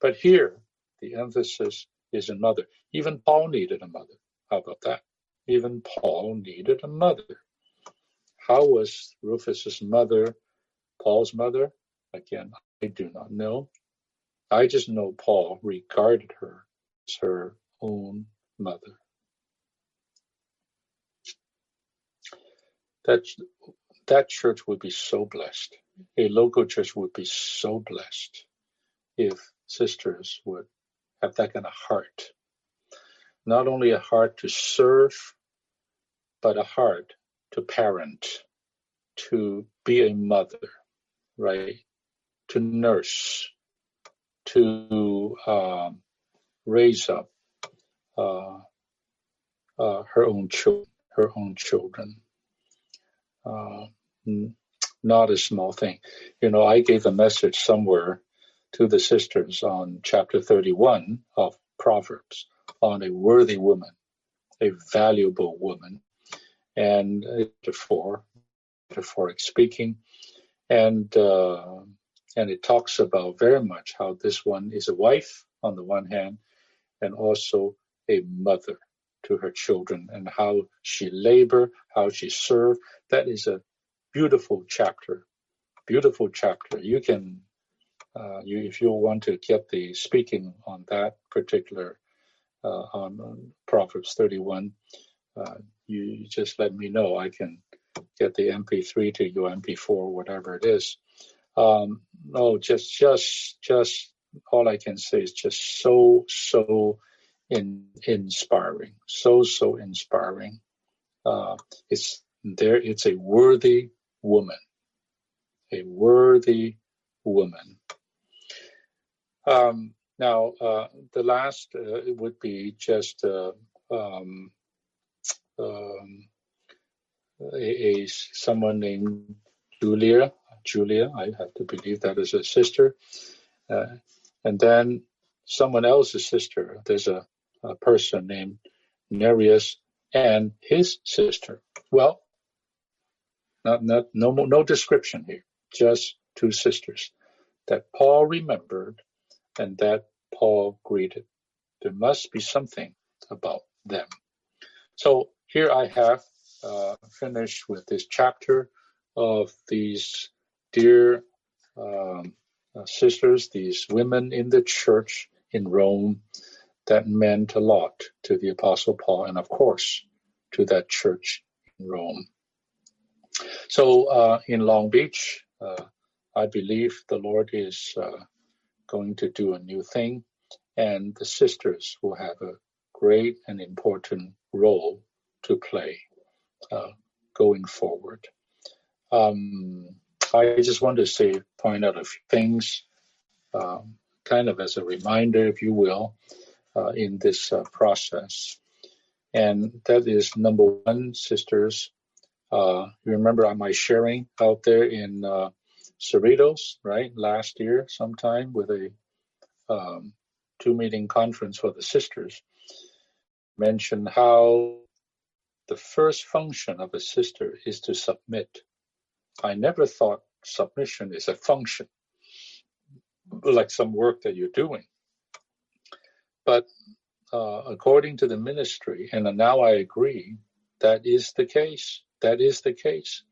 [SPEAKER 1] But here the emphasis is a mother. Even Paul needed a mother. How about that? Even Paul needed a mother. How was Rufus's mother, Paul's mother? Again, I do not know. I just know Paul regarded her as her own mother. That that church would be so blessed. A local church would be so blessed if sisters would have that kind of heart. Not only a heart to serve, but a heart to parent, to be a mother, right? To nurse, to um, raise up uh, uh, her own children, her own children. Uh, not a small thing. You know, I gave a message somewhere to the sisters on chapter 31 of Proverbs on a worthy woman, a valuable woman, and metaphor, metaphoric speaking, and uh, and it talks about very much how this one is a wife on the one hand, and also a mother to her children, and how she labor, how she serve. That is a beautiful chapter, beautiful chapter. You can uh, you, if you want to get the speaking on that particular uh, on, on, Proverbs 31, uh, you just let me know. I can get the MP3 to you, MP4, whatever it is. Um, no, just, just, just all I can say is just so, so in, inspiring, so, so inspiring. Uh, it's there. It's a worthy woman, a worthy woman. Um, now, uh, the last uh, would be just uh, um, um, a, someone named Julia. Julia, I have to believe that is a sister, uh, and then someone else's sister. There's a, a person named Nereus and his sister. Well, not, not no no description here, just two sisters that Paul remembered and that Paul greeted. There must be something about them. So here I have uh, finished with this chapter of these dear um, uh, sisters, these women in the church in Rome that meant a lot to the Apostle Paul and, of course, to that church in Rome. So uh, in Long Beach, uh, I believe the Lord is uh, going to do a new thing, and the sisters will have a great and important role to play uh, going forward. Um, I just want to say, point out a few things, um, kind of as a reminder, if you will, uh, in this uh, process. And that is number one, sisters. Uh, you remember my sharing out there in uh, Cerritos, right, last year sometime with a um, two meeting conference for the sisters, mentioned how the first function of a sister is to submit. I never thought submission is a function, like some work that you're doing. But uh, according to the ministry, and now I agree, that is the case that is the case.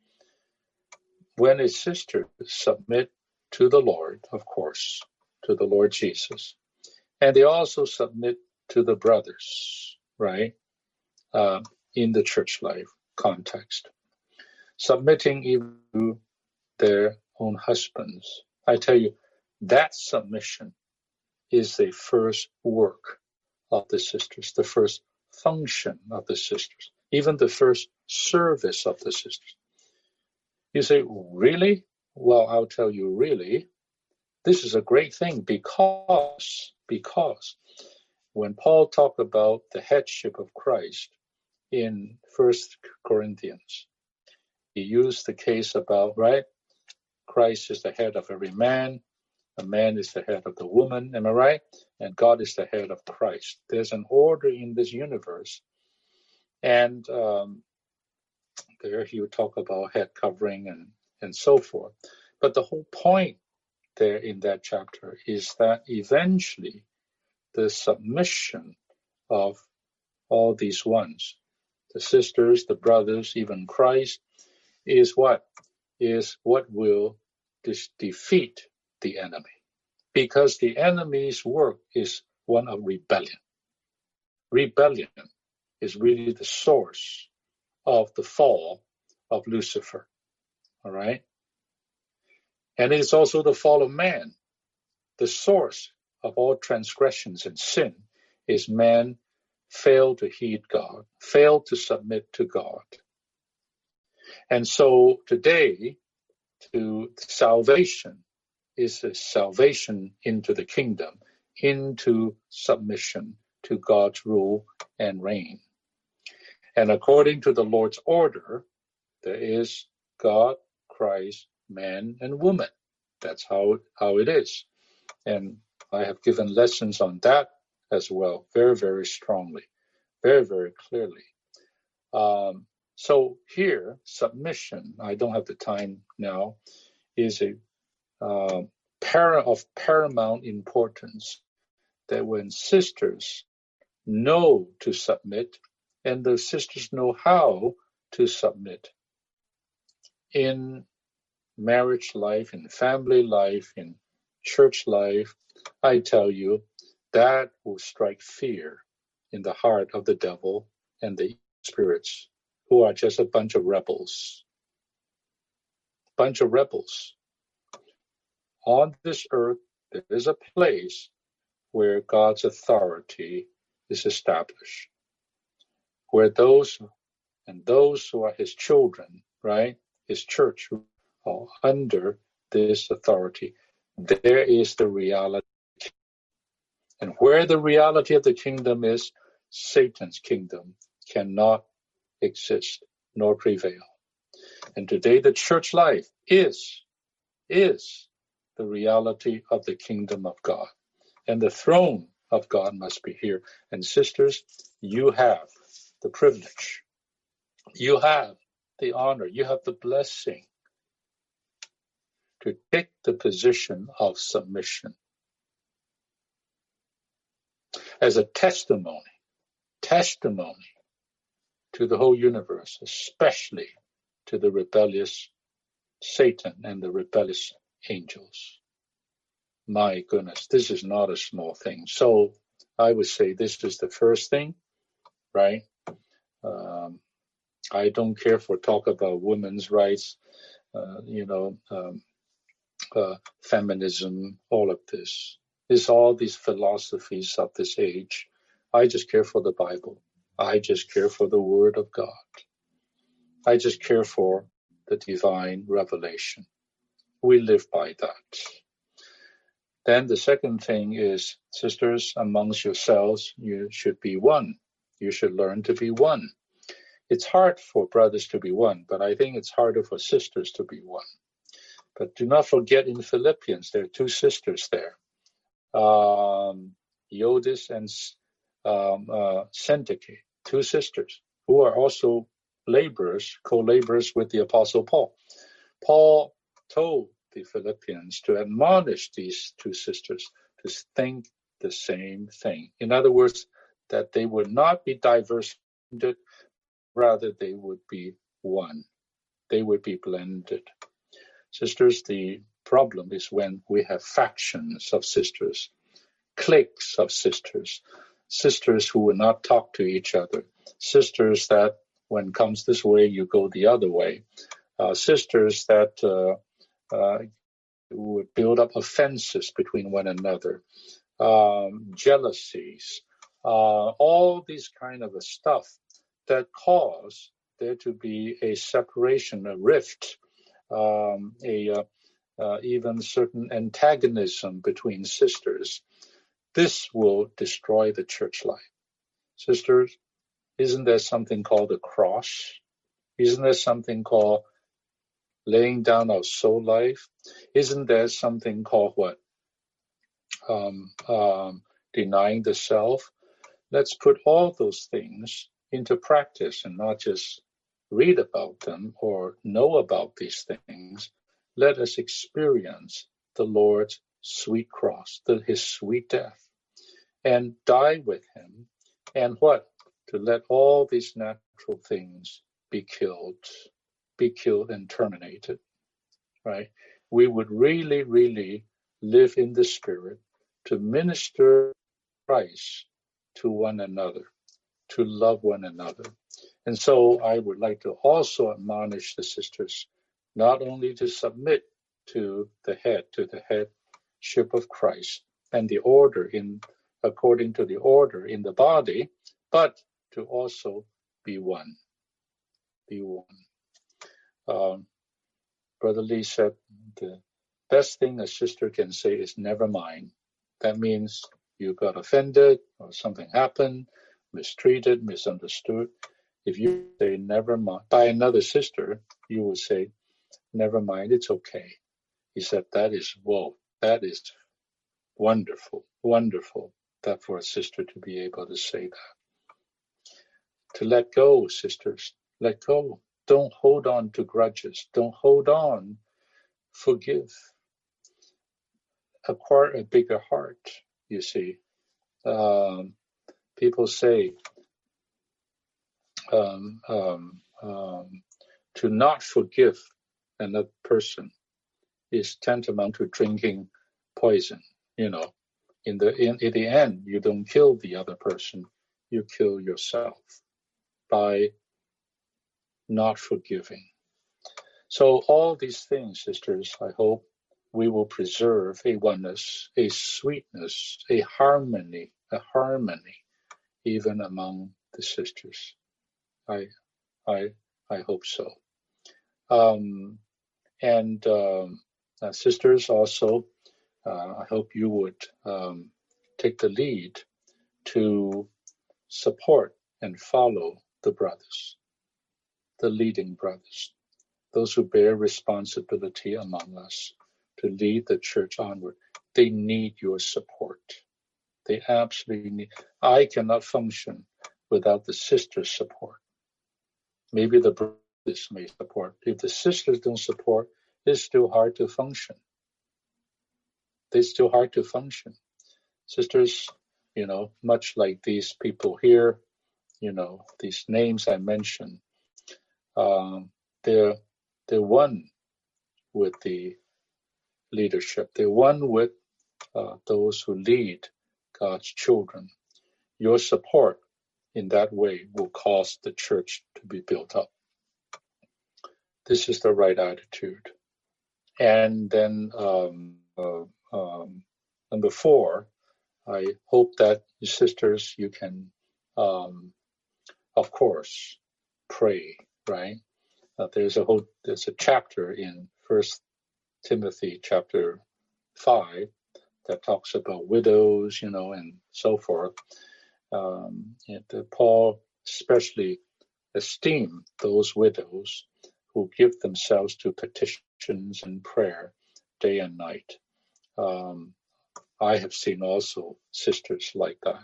[SPEAKER 1] When a sister submit to the Lord, of course, to the Lord Jesus, and they also submit to the brothers, right, uh, in the church life context, submitting even to their own husbands. I tell you, that submission is the first work of the sisters, the first function of the sisters, even the first service of the sisters. You say, really? Well, I'll tell you, really, this is a great thing because, because when Paul talked about the headship of Christ in First Corinthians, he used the case about, right? Christ is the head of every man, a man is the head of the woman, am I right? And God is the head of Christ. There's an order in this universe. And um, there he would talk about head covering and, and so forth. But the whole point there in that chapter is that eventually the submission of all these ones, the sisters, the brothers, even Christ, is what? Is what will defeat the enemy. Because the enemy's work is one of rebellion. Rebellion is really the source of the fall of Lucifer. All right? And it's also the fall of man. The source of all transgressions and sin is man failed to heed God, failed to submit to God. And so today, to salvation is a salvation into the kingdom, into submission to God's rule and reign. And according to the Lord's order, there is God, Christ, man, and woman. That's how, how it is. And I have given lessons on that as well, very, very strongly, very, very clearly. Um, so here, submission, I don't have the time now, is a uh, para of paramount importance that when sisters know to submit and the sisters know how to submit in marriage life, in family life, in church life, I tell you, that will strike fear in the heart of the devil and the spirits who are just a bunch of rebels. Bunch of rebels. On this earth, there is a place where God's authority is established, where those and those who are his children, right, his church, are under this authority. There is the reality. And where the reality of the kingdom is, Satan's kingdom cannot exist nor prevail. And today the church life is, is the reality of the kingdom of God. And the throne of God must be here. And sisters, you have the privilege. You have the honor. You have the blessing to take the position of submission as a testimony, testimony to the whole universe, especially to the rebellious Satan and the rebellious angels. My goodness, this is not a small thing. So I would say this is the first thing, right? Um, I don't care for talk about women's rights, uh, you know, um, uh, feminism, all of this. It's all these philosophies of this age. I just care for the Bible. I just care for the Word of God. I just care for the divine revelation. We live by that. Then the second thing is, sisters, amongst yourselves, you should be one. You should learn to be one. It's hard for brothers to be one, but I think it's harder for sisters to be one. But do not forget in Philippians, there are two sisters there, um, Euodia and um, uh, Syntyche, two sisters who are also laborers, co-laborers with the Apostle Paul. Paul told the Philippians to admonish these two sisters to think the same thing. In other words, that they would not be diverse, rather they would be one. They would be blended. Sisters, the problem is when we have factions of sisters, cliques of sisters, sisters who will not talk to each other, sisters that when comes this way, you go the other way, uh, sisters that uh, uh, would build up offenses between one another, um, jealousies, uh, all these kind of stuff that cause there to be a separation, a rift, um, a uh, uh, even certain antagonism between sisters. This will destroy the church life. Sisters, isn't there something called a cross? Isn't there something called laying down our soul life? Isn't there something called what? Um, um, denying the self? Let's put all those things into practice and not just read about them or know about these things. Let us experience the Lord's sweet cross, the, his sweet death, and die with him. And what? To let all these natural things be killed be killed and terminated, right? We would really, really live in the Spirit to minister Christ to one another, to love one another. And so I would like to also admonish the sisters not only to submit to the head, to the headship of Christ and the order in according to the order in the body, but to also be one. Be one um, Brother Lee said the best thing a sister can say is never mind. That means you got offended or something happened, mistreated, misunderstood. If you say never mind by another sister, you would say, never mind, it's okay. He said, that is, whoa, that is wonderful, wonderful that for a sister to be able to say that. To let go, sisters, let go. Don't hold on to grudges. Don't hold on. Forgive. Acquire a bigger heart, you see. Um, people say um, um, um, to not forgive another person is tantamount to drinking poison. You know, in the in, in the end, you don't kill the other person, you kill yourself by not forgiving. So all these things, sisters, I hope we will preserve a oneness, a sweetness, a harmony, a harmony, even among the sisters. I, I, I hope so. Um, and um, uh, sisters, also, uh, I hope you would um, take the lead to support and follow the brothers the leading brothers, those who bear responsibility among us to lead the church onward. They need your support. They absolutely need. I cannot function without the sisters' support. Maybe the brothers may support. If the sisters don't support, it's still hard to function. It's still hard to function. Sisters, you know, much like these people here, you know, these names I mentioned, um, they're they're one with the leadership. They're one with uh, those who lead God's children. Your support in that way will cause the church to be built up. This is the right attitude. And then um, uh, um, number four, I hope that sisters, you can, um, of course, pray right? Uh, there's a whole there's a chapter in First Timothy chapter five that talks about widows, you know, and so forth. Um, and Paul especially esteem those widows who give themselves to petitions and prayer day and night. Um, I have seen also sisters like that.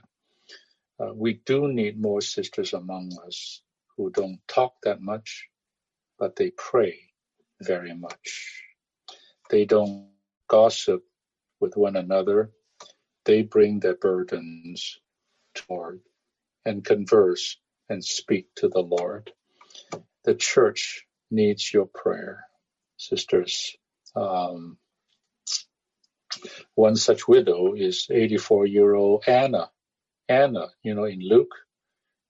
[SPEAKER 1] Uh, we do need more sisters among us who don't talk that much, but they pray very much. They don't gossip with one another. They bring their burdens and converse and speak to the Lord. the church needs your prayer, sisters. Um, one such widow is 84 year old Anna. Anna, you know, in Luke,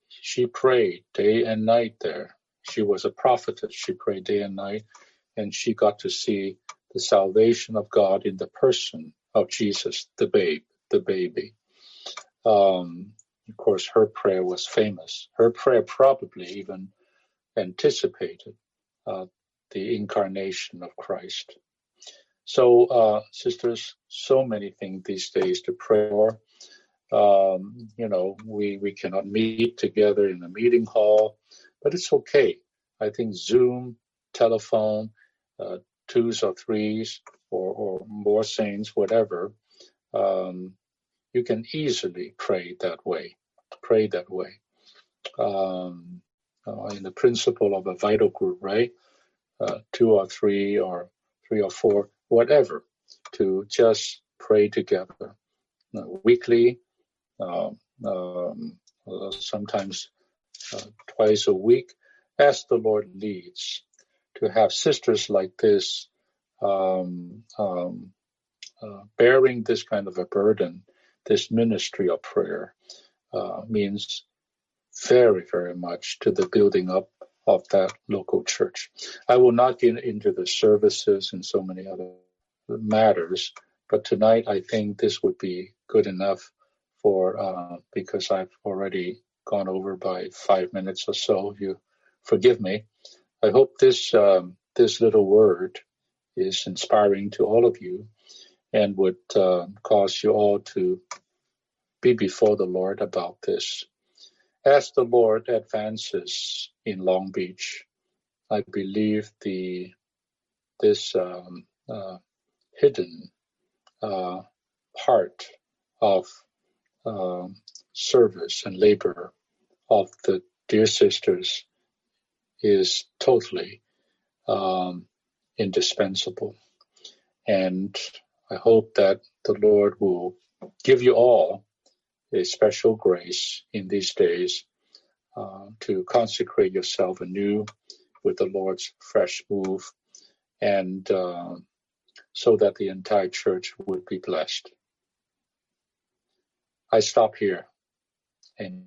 [SPEAKER 1] she prayed day and night there. She was a prophetess. She prayed day and night, and she got to see the salvation of God in the person of Jesus, the babe, the baby. Um, of course, her prayer was famous. Her prayer probably even anticipated uh, the incarnation of Christ. So, uh, sisters, so many things these days to pray for. Um, you know, we, we cannot meet together in a meeting hall, but it's okay. I think Zoom, telephone, uh, twos or threes, or, or more saints, whatever, um, you can easily pray that way. Pray that way. Um, uh, in the principle of a vital group, right? Uh, two or three or three or four, whatever, to just pray together uh, weekly, um, um, uh, sometimes uh, twice a week, as the Lord leads. To have sisters like this um, um, uh, bearing this kind of a burden, this ministry of prayer, uh, means very, very much to the building up of that local church. I will not get into the services and so many other matters, but tonight I think this would be good enough for uh, because I've already gone over by five minutes or so. You forgive me. I hope this um, this little word is inspiring to all of you and would uh, cause you all to be before the Lord about this. As the Lord advances in Long Beach, I believe the this um, uh, hidden uh, part of uh, service and labor of the dear sisters is totally um, indispensable. And I hope that the Lord will give you all a special grace in these days uh, to consecrate yourself anew with the Lord's fresh move and uh, so that the entire church would be blessed. I stop here and